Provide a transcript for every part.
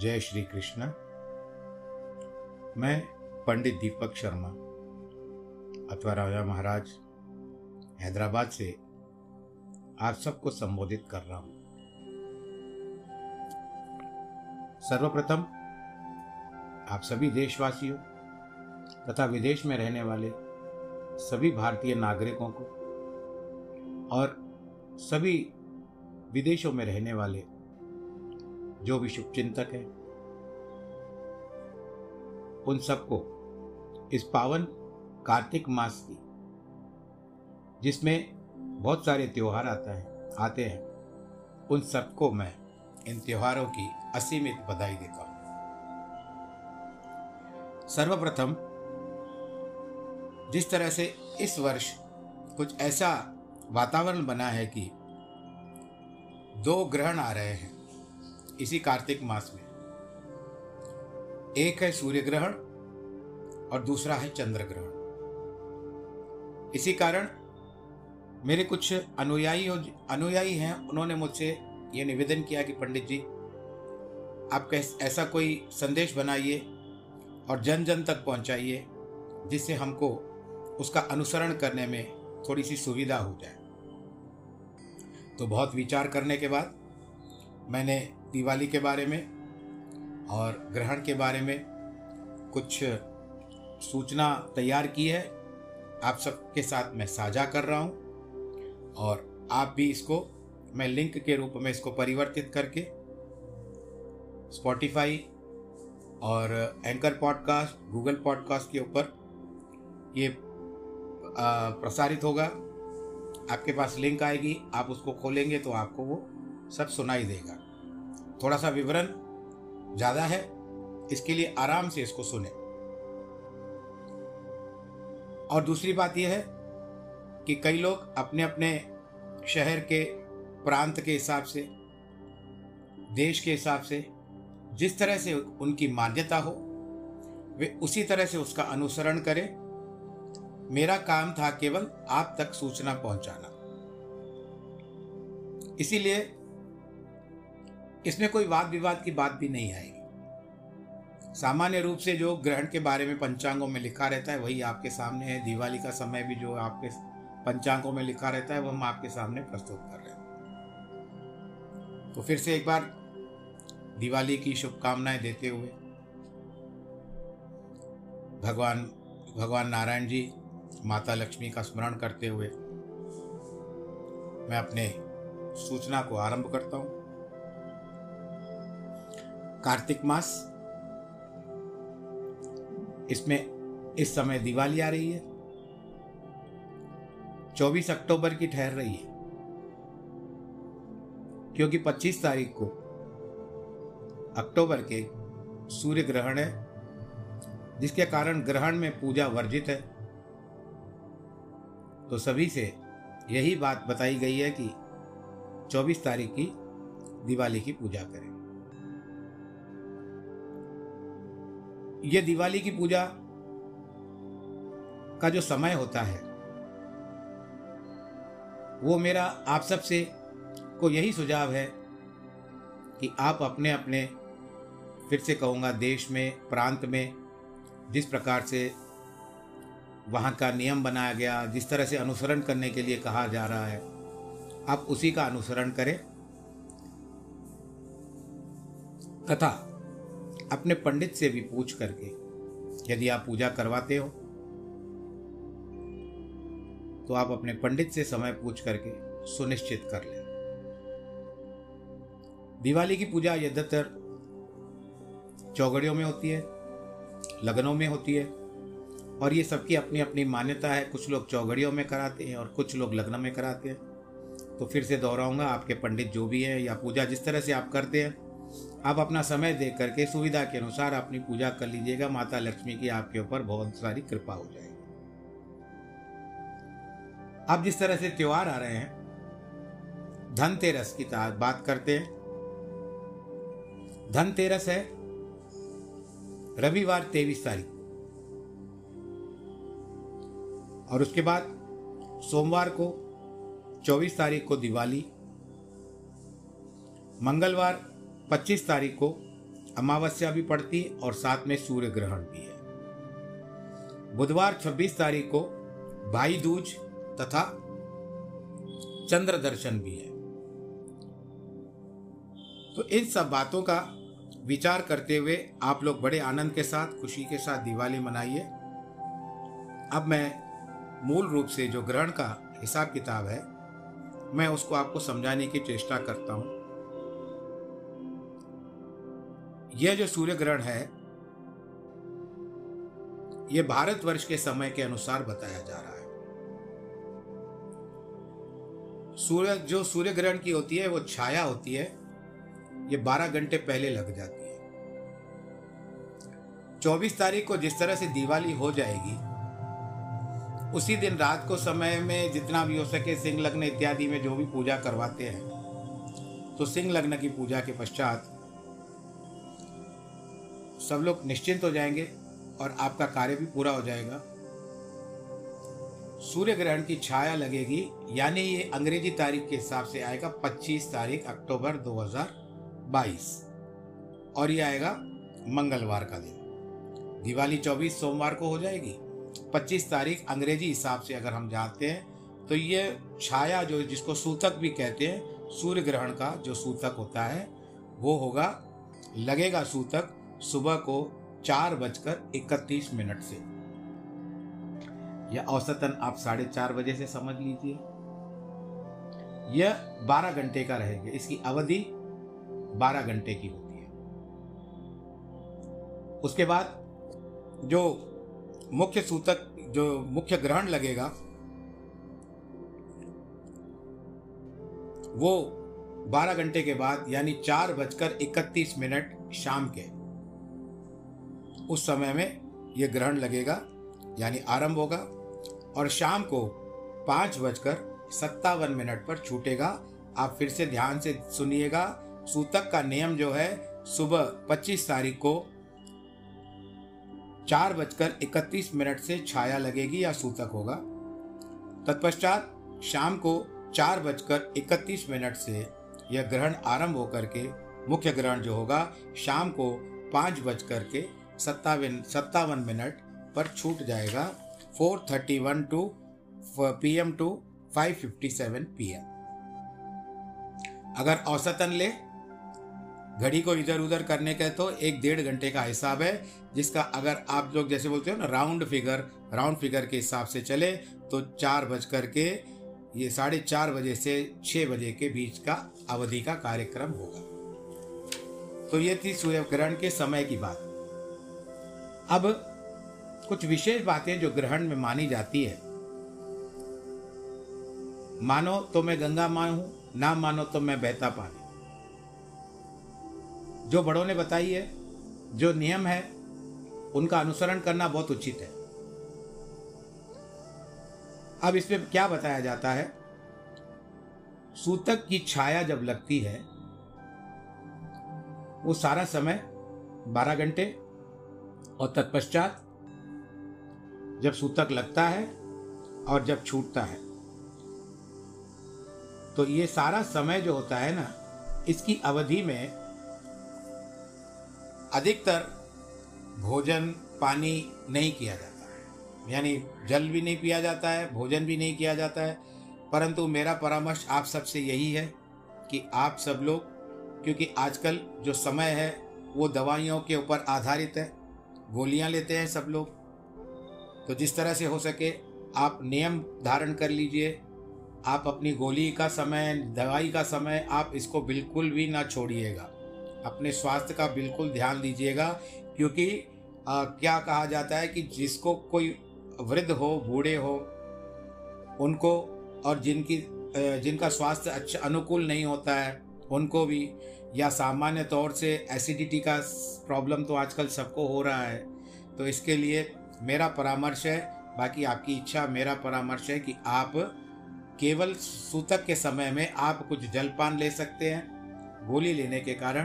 जय श्री कृष्ण। मैं पंडित दीपक शर्मा अथवा राजा महाराज, हैदराबाद से आप सबको संबोधित कर रहा हूँ। सर्वप्रथम, आप सभी देशवासियों तथा विदेश में रहने वाले सभी भारतीय नागरिकों को और सभी विदेशों में रहने वाले जो भी शुभ चिंतक हैं, उन सबको इस पावन कार्तिक मास की, जिसमें बहुत सारे त्यौहार आता है, आते हैं, उन सबको मैं इन त्योहारों की असीमित बधाई देता हूँ। सर्वप्रथम, जिस तरह से इस वर्ष कुछ ऐसा वातावरण बना है कि दो ग्रहण आ रहे हैं इसी कार्तिक मास में। एक है सूर्य ग्रहण और दूसरा है चंद्र ग्रहण। इसी कारण मेरे कुछ अनुयायी अनुयायी हैं, उन्होंने मुझसे ये निवेदन किया कि पंडित जी, आप ऐसा कोई संदेश बनाइए और जन जन तक पहुंचाइए, जिससे हमको उसका अनुसरण करने में थोड़ी सी सुविधा हो जाए। तो बहुत विचार करने के बाद मैंने दिवाली के बारे में और ग्रहण के बारे में कुछ सूचना तैयार की है। आप सबके साथ मैं साझा कर रहा हूँ और आप भी इसको मैं लिंक के रूप में इसको परिवर्तित करके स्पॉटिफाई और एंकर पॉडकास्ट गूगल पॉडकास्ट के ऊपर ये प्रसारित होगा। आपके पास लिंक आएगी, आप उसको खोलेंगे तो आपको वो सब सुनाई देगा। थोड़ा सा विवरण ज़्यादा है, इसके लिए आराम से इसको सुने। और दूसरी बात यह है कि कई लोग अपने अपने शहर के, प्रांत के हिसाब से, देश के हिसाब से, जिस तरह से उनकी मान्यता हो, वे उसी तरह से उसका अनुसरण करें। मेरा काम था केवल आप तक सूचना पहुंचाना। इसीलिए इसमें कोई वाद विवाद की बात भी नहीं आएगी। सामान्य रूप से जो ग्रहण के बारे में पंचांगों में लिखा रहता है, वही आपके सामने है। दिवाली का समय भी जो आपके पंचांगों में लिखा रहता है, वो हम आपके सामने प्रस्तुत कर रहे हैं। तो फिर से एक बार दिवाली की शुभकामनाएँ देते हुए भगवान भगवान नारायण जी माता लक्ष्मी का स्मरण करते हुए मैं अपने सूचना को आरंभ करता हूँ। कार्तिक मास। इसमें इस समय दिवाली आ रही है। 24 अक्टूबर की ठहर रही है। क्योंकि 25 तारीख को अक्टूबर के सूर्य ग्रहण है, जिसके कारण ग्रहण में पूजा वर्जित है। तो सभी से यही बात बताई गई है कि 24 तारीख की दिवाली की पूजा करें। ये दिवाली की पूजा का जो समय होता है, वो मेरा आप सबसे को यही सुझाव है कि आप अपने अपने, फिर से कहूँगा, देश में, प्रांत में, जिस प्रकार से वहाँ का नियम बनाया गया, जिस तरह से अनुसरण करने के लिए कहा जा रहा है, आप उसी का अनुसरण करें। तथा अपने पंडित से भी पूछ करके, यदि आप पूजा करवाते हो तो आप अपने पंडित से समय पूछ करके सुनिश्चित कर लें। दिवाली की पूजा यद्यतर चौगड़ियों में होती है, लगनों में होती है, और ये सबकी अपनी अपनी मान्यता है। कुछ लोग चौगड़ियों में कराते हैं और कुछ लोग लग्न में कराते हैं। तो फिर से दोहराऊँगा, आपके पंडित जो भी हैं या पूजा जिस तरह से आप करते हैं आप अपना समय दे करके सुविधा के अनुसार अपनी पूजा कर लीजिएगा। माता लक्ष्मी की आपके ऊपर बहुत सारी कृपा हो जाएगी। अब जिस तरह से त्योहार आ रहे हैं, धनतेरस की बात करते हैं। धनतेरस है रविवार तेईस तारीख। और उसके बाद सोमवार को 24 तारीख को दिवाली। मंगलवार 25 तारीख को अमावस्या भी पड़ती है और साथ में सूर्य ग्रहण भी है। बुधवार 26 तारीख को भाई दूज तथा चंद्र दर्शन भी है। तो इन सब बातों का विचार करते हुए आप लोग बड़े आनंद के साथ, खुशी के साथ दिवाली मनाइए। अब मैं मूल रूप से जो ग्रहण का हिसाब किताब है, मैं उसको आपको समझाने की चेष्टा करता हूँ। यह जो सूर्य ग्रहण है यह भारतवर्ष के समय के अनुसार बताया जा रहा है। सूर्य, जो सूर्य ग्रहण की होती है, वो छाया होती है, ये 12 घंटे पहले लग जाती है। 24 तारीख को जिस तरह से दिवाली हो जाएगी, उसी दिन रात को समय में जितना भी हो सके सिंह लग्न इत्यादि में जो भी पूजा करवाते हैं तो सिंह लग्न की पूजा के पश्चात सब लोग निश्चिंत हो जाएँगे और आपका कार्य भी पूरा हो जाएगा। सूर्य ग्रहण की छाया लगेगी, यानी ये अंग्रेज़ी तारीख के हिसाब से आएगा 25 तारीख अक्टूबर 2022 और ये आएगा मंगलवार का दिन। दिवाली 24 सोमवार को हो जाएगी। 25 तारीख अंग्रेज़ी हिसाब से अगर हम जानते हैं तो ये छाया जो जिसको सूतक भी कहते हैं, सूर्य ग्रहण का जो सूतक होता है, वो होगा, लगेगा सूतक सुबह को चार बजकर इकतीस मिनट से। या औसतन आप साढ़े चार बजे से समझ लीजिए। यह बारह घंटे का रहेगा। इसकी अवधि बारह घंटे की होती है। उसके बाद जो मुख्य सूतक, जो मुख्य ग्रहण लगेगा, वो बारह घंटे के बाद, यानी चार बजकर इकतीस मिनट शाम के उस समय में यह ग्रहण लगेगा, यानी आरंभ होगा, और शाम को पाँच बजकर सत्तावन मिनट पर छूटेगा। आप फिर से ध्यान से सुनिएगा, सूतक का नियम जो है, सुबह 25 तारीख को चार बजकर इकतीस मिनट से छाया लगेगी या सूतक होगा। तत्पश्चात शाम को चार बजकर इकतीस मिनट से यह ग्रहण आरंभ होकर के, मुख्य ग्रहण जो होगा, शाम को पाँच बजकर के सत्तावन सत्तावन मिनट पर छूट जाएगा। Four thirty one two P M to five fifty seven P M अगर औसतन ले, घड़ी को इधर उधर करने का तो एक डेढ़ घंटे का हिसाब है, जिसका अगर आप लोग जैसे बोलते हो ना, राउंड फिगर राउंड फिगर के हिसाब से चले तो चार बज कर के, ये साढ़े चार बजे से छः बजे के बीच का अवधि का कार्यक्रम होगा। तो ये थी सूर्य ग्रहण के समय की बात। अब कुछ विशेष बातें जो ग्रहण में मानी जाती है। मानो तो मैं गंगा माँ हूँ, ना मानो तो मैं बहता पानी जो बड़ों ने बताई है, जो नियम है, उनका अनुसरण करना बहुत उचित है। अब इसमें क्या बताया जाता है? सूतक की छाया जब लगती है, वो सारा समय बारह घंटे और तत्पश्चात? जब सूतक लगता है और जब छूटता है। तो ये सारा समय जो होता है ना, इसकी अवधि में अधिकतर भोजन पानी नहीं किया जाता है। यानी जल भी नहीं पिया जाता है, भोजन भी नहीं किया जाता है। परंतु मेरा परामर्श आप सबसे यही है कि आप सब लोग, क्योंकि आजकल जो समय है, वो दवाइयों के ऊपर आधारित है। गोलियाँ लेते हैं सब लोग। तो जिस तरह से हो सके आप नियम धारण कर लीजिए। आप अपनी गोली का समय दवाई का समय आप इसको बिल्कुल भी ना छोड़िएगा। अपने स्वास्थ्य का बिल्कुल ध्यान दीजिएगा क्योंकि आ, क्या कहा जाता है कि जिसको कोई वृद्ध हो बूढ़े हो उनको और जिनकी जिनका स्वास्थ्य अच्छा अनुकूल नहीं होता है उनको भी या सामान्य तौर से एसिडिटी का प्रॉब्लम तो आजकल सबको हो रहा है। तो इसके लिए मेरा परामर्श है, बाकी आपकी इच्छा, मेरा परामर्श है कि आप केवल सूतक के समय में आप कुछ जलपान ले सकते हैं, गोली लेने के कारण,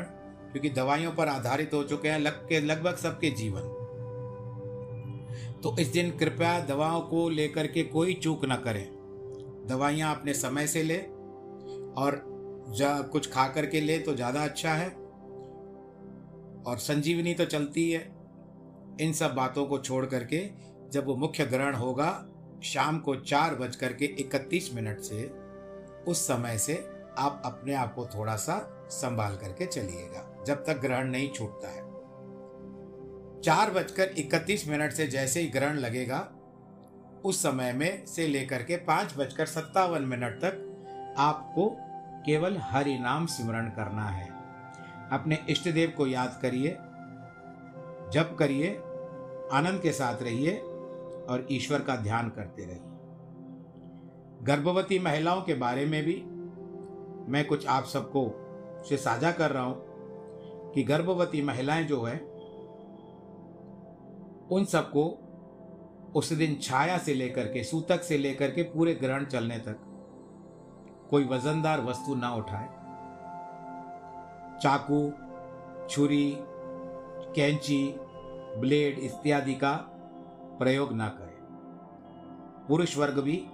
क्योंकि दवाइयों पर आधारित हो चुके हैं लग, के लगभग सबके जीवन। तो इस दिन कृपया दवाओं को लेकर के कोई चूक ना करें। दवाइयाँ अपने समय से ले और जा, कुछ खा करके ले तो ज़्यादा अच्छा है। और संजीवनी तो चलती है। इन सब बातों को छोड़ करके जब वो मुख्य ग्रहण होगा, शाम को चार बज करके इकतीस मिनट से, उस समय से आप अपने आप को थोड़ा सा संभाल करके चलिएगा, जब तक ग्रहण नहीं छूटता है। चार बजकर इकतीस मिनट से जैसे ही ग्रहण लगेगा, उस समय में से लेकर के पाँच बजकर सत्तावन मिनट तक आपको केवल हरि नाम स्मरण करना है। अपने इष्ट देव को याद करिए, जप करिए, आनंद के साथ रहिए और ईश्वर का ध्यान करते रहिए। गर्भवती महिलाओं के बारे में भी मैं कुछ आप सबको से साझा कर रहा हूँ कि गर्भवती महिलाएँ जो है, उन सबको उस दिन छाया से लेकर के, सूतक से लेकर के पूरे ग्रहण चलने तक कोई वजनदार वस्तु ना उठाए। चाकू, छुरी, कैंची, ब्लेड इत्यादि का प्रयोग ना करें। पुरुष वर्ग भी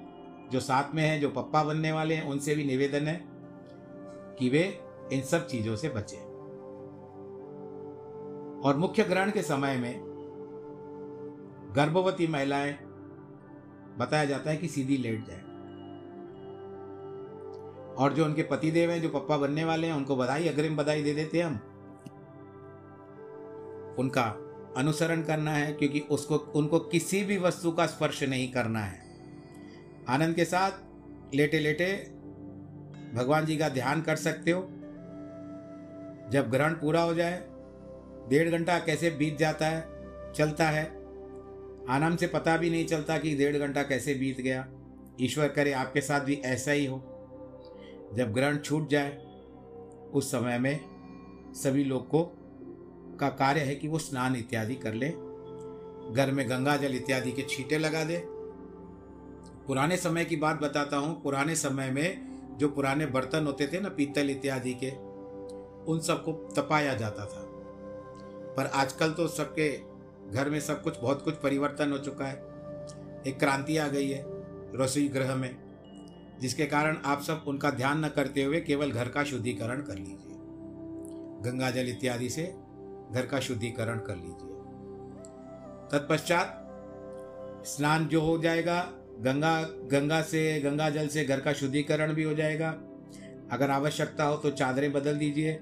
जो साथ में है, जो पप्पा बनने वाले हैं, उनसे भी निवेदन है कि वे इन सब चीज़ों से बचें। और मुख्य ग्रहण के समय में गर्भवती महिलाएँ, बताया जाता है कि सीधी लेट जाए। और जो उनके पतिदेव हैं, जो पप्पा बनने वाले हैं, उनको बधाई, अग्रिम बधाई दे देते हैं हम। उनका अनुसरण करना है, क्योंकि उसको, उनको किसी भी वस्तु का स्पर्श नहीं करना है। आनंद के साथ लेटे लेटे भगवान जी का ध्यान कर सकते हो। जब ग्रहण पूरा हो जाए, डेढ़ घंटा कैसे बीत जाता है, चलता है, आनंद से पता भी नहीं चलता कि डेढ़ घंटा कैसे बीत गया। ईश्वर करे, आपके साथ भी ऐसा ही हो। जब ग्रहण छूट जाए, उस समय में सभी लोग को का कार्य है कि वो स्नान इत्यादि कर ले, घर में गंगा जल इत्यादि के छींटे लगा दे। पुराने समय की बात बताता हूँ, पुराने समय में जो पुराने बर्तन होते थे ना, पीतल इत्यादि के, उन सबको तपाया जाता था। पर आजकल तो सबके घर में सब कुछ, बहुत कुछ परिवर्तन हो चुका है। एक क्रांति आ गई है रसोई गृह में। जिसके कारण आप सब उनका ध्यान न करते हुए केवल घर का शुद्धिकरण कर लीजिए। गंगा जल इत्यादि से घर का शुद्धिकरण कर लीजिए। तत्पश्चात स्नान जो हो जाएगा, गंगा गंगा से, गंगा जल से घर का शुद्धिकरण भी हो जाएगा। अगर आवश्यकता हो तो चादरें बदल दीजिए।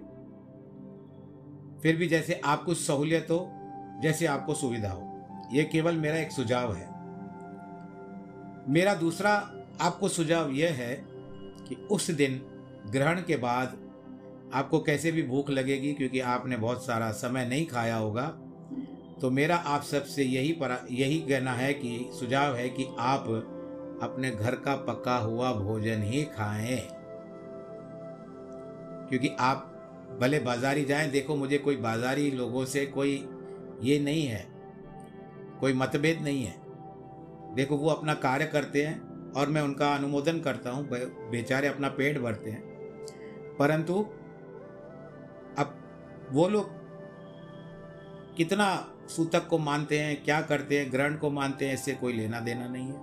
फिर भी जैसे आपको सहूलियत हो, जैसे आपको सुविधा हो। यह केवल मेरा एक सुझाव है। मेरा दूसरा आपको सुझाव यह है कि उस दिन ग्रहण के बाद आपको कैसे भी भूख लगेगी, क्योंकि आपने बहुत सारा समय नहीं खाया होगा। तो मेरा आप सबसे यही पर, यही कहना है कि, सुझाव है कि आप अपने घर का पका हुआ भोजन ही खाएँ। क्योंकि आप भले बाजारी जाएँ, देखो मुझे कोई बाजारी लोगों से कोई ये नहीं है, कोई मतभेद नहीं है। देखो वो अपना कार्य करते हैं और मैं उनका अनुमोदन करता हूँ बेचारे अपना पेट भरते हैं। परंतु, अब वो लोग कितना सूतक को मानते हैं, क्या करते हैं, ग्रहण को मानते हैं, इससे कोई लेना देना नहीं है।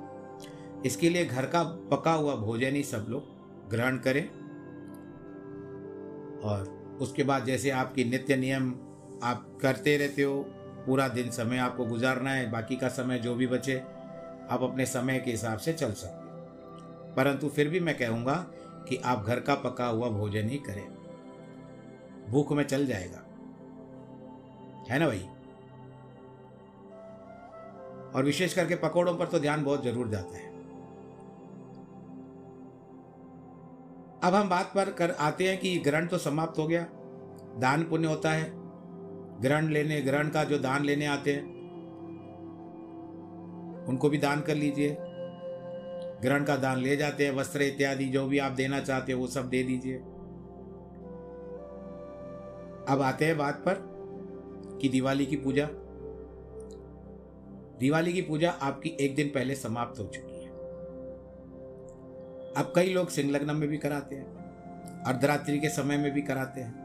इसके लिए घर का पका हुआ भोजन ही सब लोग ग्रहण करें। और उसके बाद जैसे आपकी नित्य नियम आप करते रहते हो, पूरा दिन समय आपको गुजारना है, बाकी का समय जो भी बचे, आप अपने समय के हिसाब से चल सकते परंतु फिर भी मैं कहूँगा कि आप घर का पका हुआ भोजन ही करें। भूख में चल जाएगा। है ना भाई? और विशेष करके पकौड़ों पर तो ध्यान बहुत ज़रूर जाता है। अब हम बात पर कर आते हैं कि ग्रहण तो समाप्त हो गया। दान पुण्य होता है। ग्रहण लेने, ग्रहण का जो दान लेने आते हैं, उनको भी दान कर लीजिए। ग्रहण का दान ले जाते हैं, वस्त्र इत्यादि, जो भी आप देना चाहते हो, वो सब दे दीजिए। अब आते हैं बात पर कि दिवाली की पूजा। दिवाली की पूजा आपकी एक दिन पहले समाप्त हो चुकी है। अब कई लोग सिंह लग्न में भी कराते हैं, अर्धरात्रि के समय में भी कराते हैं।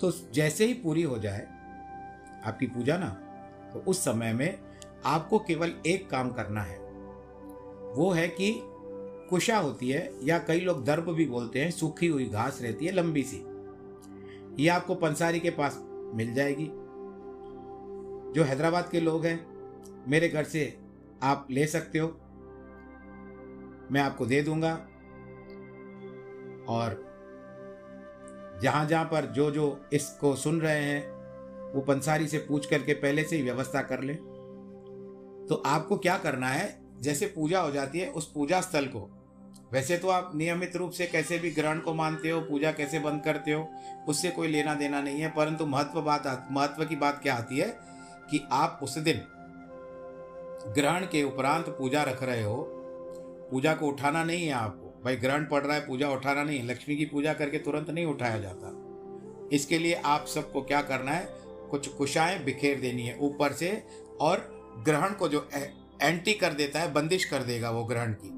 तो जैसे ही पूरी हो जाए, आपकी पूजा ना तो उस समय में आपको केवल एक काम करना है। वो है कि कुशा होती है या कई लोग दर्भ भी बोलते हैं, सूखी हुई घास रहती है लंबी सी। ये आपको पंसारी के पास मिल जाएगी। जो हैदराबाद के लोग हैं, मेरे घर से आप ले सकते हो। मैं आपको दे दूँगा। और जहाँ जहाँ पर जो जो इसको सुन रहे हैं, वो पंसारी से पूछ करके पहले से ही व्यवस्था कर ले। तो आपको क्या करना है? जैसे पूजा हो जाती है, उस पूजा स्थल को। वैसे तो आप नियमित रूप से कैसे भी ग्रहण को मानते हो, पूजा कैसे बंद करते हो, उससे कोई लेना देना नहीं है, परंतु महत्व बात महत्व की बात क्या आती है कि आप उस दिन ग्रहण के उपरांत पूजा रख रहे हो। पूजा को उठाना नहीं है आपको। भाई, ग्रहण पड़ रहा है, पूजा उठाना नहीं है। लक्ष्मी की पूजा करके तुरंत नहीं उठाया जाता। इसके लिए आप सबको क्या करना है? कुछ कुशाएँ बिखेर देनी है ऊपर से और ग्रहण को जो एंटी कर देता है, बंदिश कर देगा वो ग्रहण की।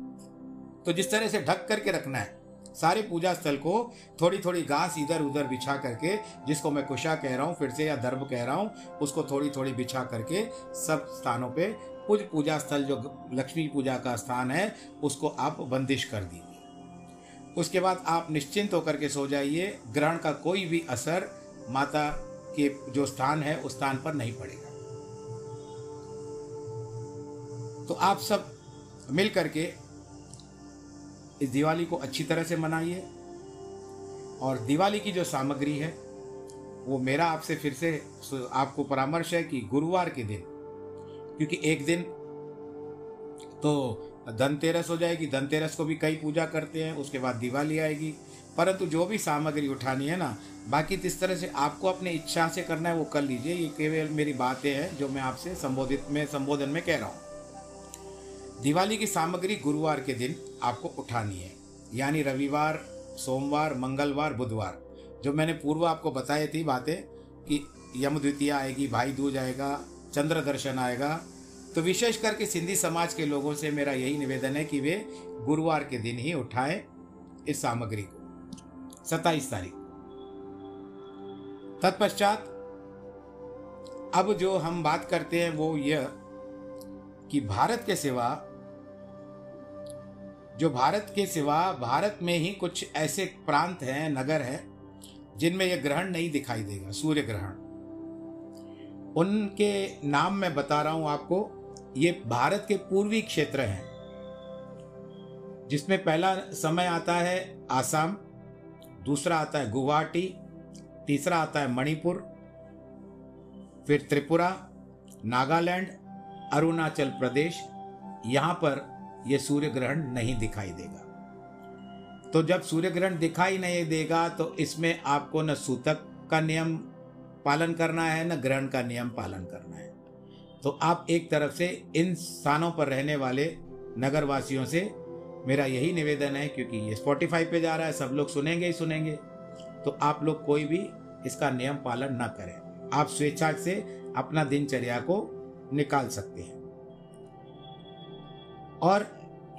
तो जिस तरह से ढक करके रखना है, सारे पूजा स्थल को थोड़ी थोड़ी घास इधर उधर बिछा करके, जिसको मैं कुशा कह रहा हूँ, फिर से या दर्भ कह रहा हूँ, उसको थोड़ी थोड़ी बिछा करके सब स्थानों पे कुछ पूजा स्थल जो लक्ष्मी पूजा का स्थान है, उसको आप बंदिश कर दीजिए। उसके बाद आप निश्चिंत होकर के सो जाइए, ग्रहण का कोई भी असर माता के जो स्थान है, उस स्थान पर नहीं पड़ेगा। तो आप सब मिल करके इस दिवाली को अच्छी तरह से मनाइए। और दिवाली की जो सामग्री है, वो मेरा आपसे फिर से आपको परामर्श है कि गुरुवार के दिन, क्योंकि एक दिन तो धनतेरस हो जाएगी, धनतेरस को भी कई पूजा करते हैं, उसके बाद दिवाली आएगी। परंतु जो भी सामग्री उठानी है ना, बाकी जिस तरह से आपको अपने इच्छा से करना है, वो कर लीजिए। ये केवल मेरी बातें हैं, जो मैं आपसे संबोधित, में संबोधन में कह रहा हूँ। दिवाली की सामग्री गुरुवार के दिन आपको उठानी है। यानी रविवार, सोमवार, मंगलवार, बुधवार। जो मैंने पूर्व आपको बताई थी बातें कि यम द्वितीया आएगी भाई दूज आएगा चंद्र दर्शन आएगा। तो विशेष करके सिंधी समाज के लोगों से मेरा यही निवेदन है कि वे गुरुवार के दिन ही उठाएँ इस सामग्री को। सत्ताईस तारीख। तत्पश्चात अब जो हम बात करते हैं वो यह कि भारत के सिवा जो भारत के सिवा भारत में ही कुछ ऐसे प्रांत हैं, नगर हैं, जिनमें यह ग्रहण नहीं दिखाई देगा, सूर्य ग्रहण। उनके नाम मैं बता रहा हूँ आपको, ये भारत के पूर्वी क्षेत्र हैं, जिसमें पहला समय आता है आसाम, दूसरा आता है गुवाहाटी, तीसरा आता है मणिपुर, फिर त्रिपुरा, नागालैंड, अरुणाचल प्रदेश, यहाँ पर यह सूर्य ग्रहण नहीं दिखाई देगा। तो जब सूर्य ग्रहण दिखाई नहीं देगा तो इसमें आपको न सूतक का नियम पालन करना है, न ग्रहण का नियम पालन करना है। तो आप एक तरफ़ से इन स्थानों पर रहने वाले नगर वासियों से मेरा यही निवेदन है, क्योंकि ये स्पॉटिफाई पे जा रहा है, सब लोग सुनेंगे ही सुनेंगे। तो आप लोग कोई भी इसका नियम पालन ना करें। आप स्वेच्छा से अपना दिनचर्या को निकाल सकते हैं। और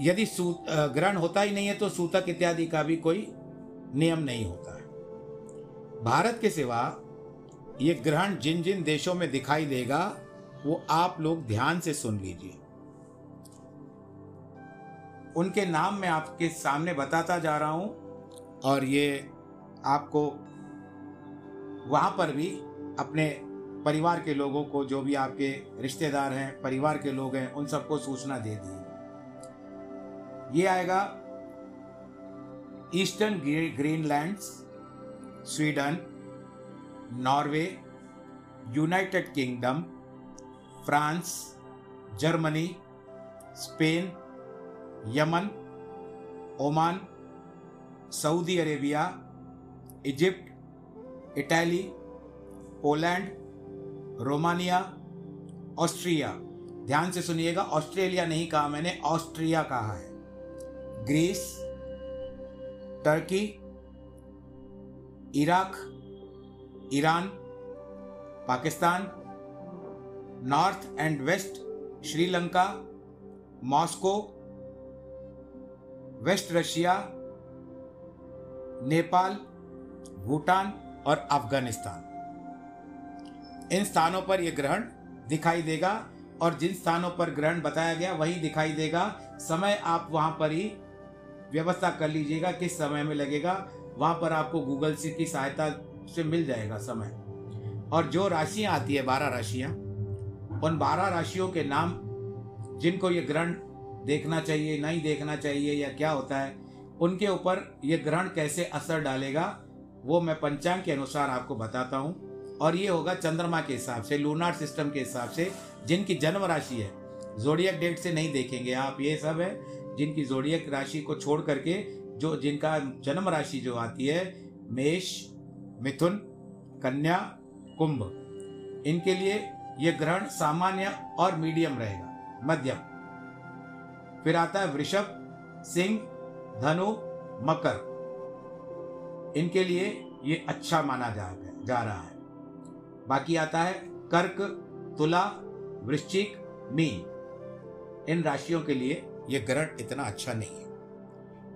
यदि ग्रहण होता ही नहीं है तो सूतक इत्यादि का भी कोई नियम नहीं होता है। भारत के सिवा ये ग्रहण जिन जिन देशों में दिखाई देगा, वो आप लोग ध्यान से सुन लीजिए। उनके नाम मैं आपके सामने बताता जा रहा हूँ और ये आपको वहाँ पर भी अपने परिवार के लोगों को, जो भी आपके रिश्तेदार हैं, परिवार के लोग हैं, उन सबको सूचना दे दी। ये आएगा eastern Greenland Sweden, Norway, United Kingdom, France, Germany, Spain, Yemen, Oman, Saudi Arabia, Egypt, Italy, Poland, Romania, Austria. ध्यान से सुनिएगा, ऑस्ट्रेलिया नहीं कहा मैंने, ऑस्ट्रिया कहा है। Greece, Turkey, Iraq, Iran, Pakistan, north and west, Sri Lanka, Moscow, west Russia, Nepal, Bhutan और अफ़गानिस्तान। इन स्थानों पर यह ग्रहण दिखाई देगा और जिन स्थानों पर ग्रहण बताया गया, वही दिखाई देगा। समय आप वहाँ पर ही व्यवस्था कर लीजिएगा, किस समय में लगेगा, वहाँ पर आपको गूगल से की सहायता से मिल जाएगा समय। और जो राशियाँ आती है, बारह राशियाँ, उन बारह राशियों के नाम, जिनको ये ग्रहण देखना चाहिए, नहीं देखना चाहिए या क्या होता है, उनके ऊपर ये ग्रहण कैसे असर डालेगा, वो मैं पंचांग के अनुसार आपको बताता हूँ। और ये होगा चंद्रमा के हिसाब से लूनार सिस्टम के हिसाब से, जिनकी जन्म राशि है जोडियक डेट से नहीं देखेंगे आप, ये सब है। जिनकी जोडियक राशि को छोड़ करके जो जिनका जन्म राशि जो आती है मेष मिथुन कन्या कुंभ इनके लिए ये ग्रहण सामान्य और मीडियम रहेगा। मध्यम। फिर आता है वृषभ सिंह धनु मकर। इनके लिए ये अच्छा माना जा, जा रहा है। बाकी आता है कर्क तुला वृश्चिक मीन। इन राशियों के लिए यह ग्रहण इतना अच्छा नहीं है।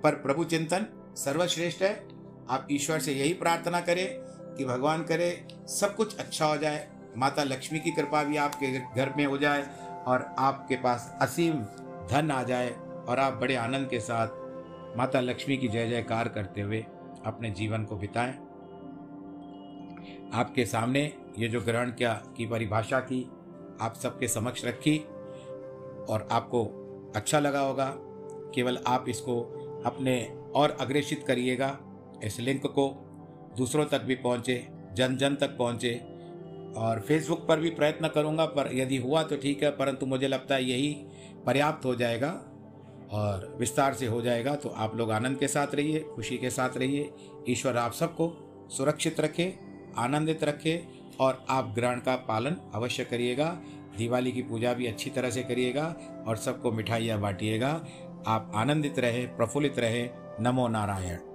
पर प्रभु चिंतन सर्वश्रेष्ठ है। आप ईश्वर से यही प्रार्थना करें कि भगवान करे, सब कुछ अच्छा हो जाए। माता लक्ष्मी की कृपा भी आपके घर में हो जाए और आपके पास असीम धन आ जाए और आप बड़े आनंद के साथ माता लक्ष्मी की जय जयकार करते हुए अपने जीवन को बिताएँ। आपके सामने ये जो ग्रहण क्या, की परिभाषा की, आप सबके समक्ष रखी और आपको अच्छा लगा होगा। केवल आप इसको अपने और अग्रेषित करिएगा। इस लिंक को दूसरों तक भी पहुँचे, जन जन तक पहुँचे। और फेसबुक पर भी प्रयत्न करूँगा, पर यदि हुआ तो ठीक है, परंतु मुझे लगता है यही पर्याप्त हो जाएगा और विस्तार से हो जाएगा। तो आप लोग आनंद के साथ रहिए, खुशी के साथ रहिए। ईश्वर आप सबको सुरक्षित रखे, आनंदित रखे और आप ग्रहण का पालन अवश्य करिएगा। दिवाली की पूजा भी अच्छी तरह से करिएगा और सबको मिठाइयाँ बांटिएगा। आप आनंदित रहें, प्रफुल्लित रहें। नमो नारायण।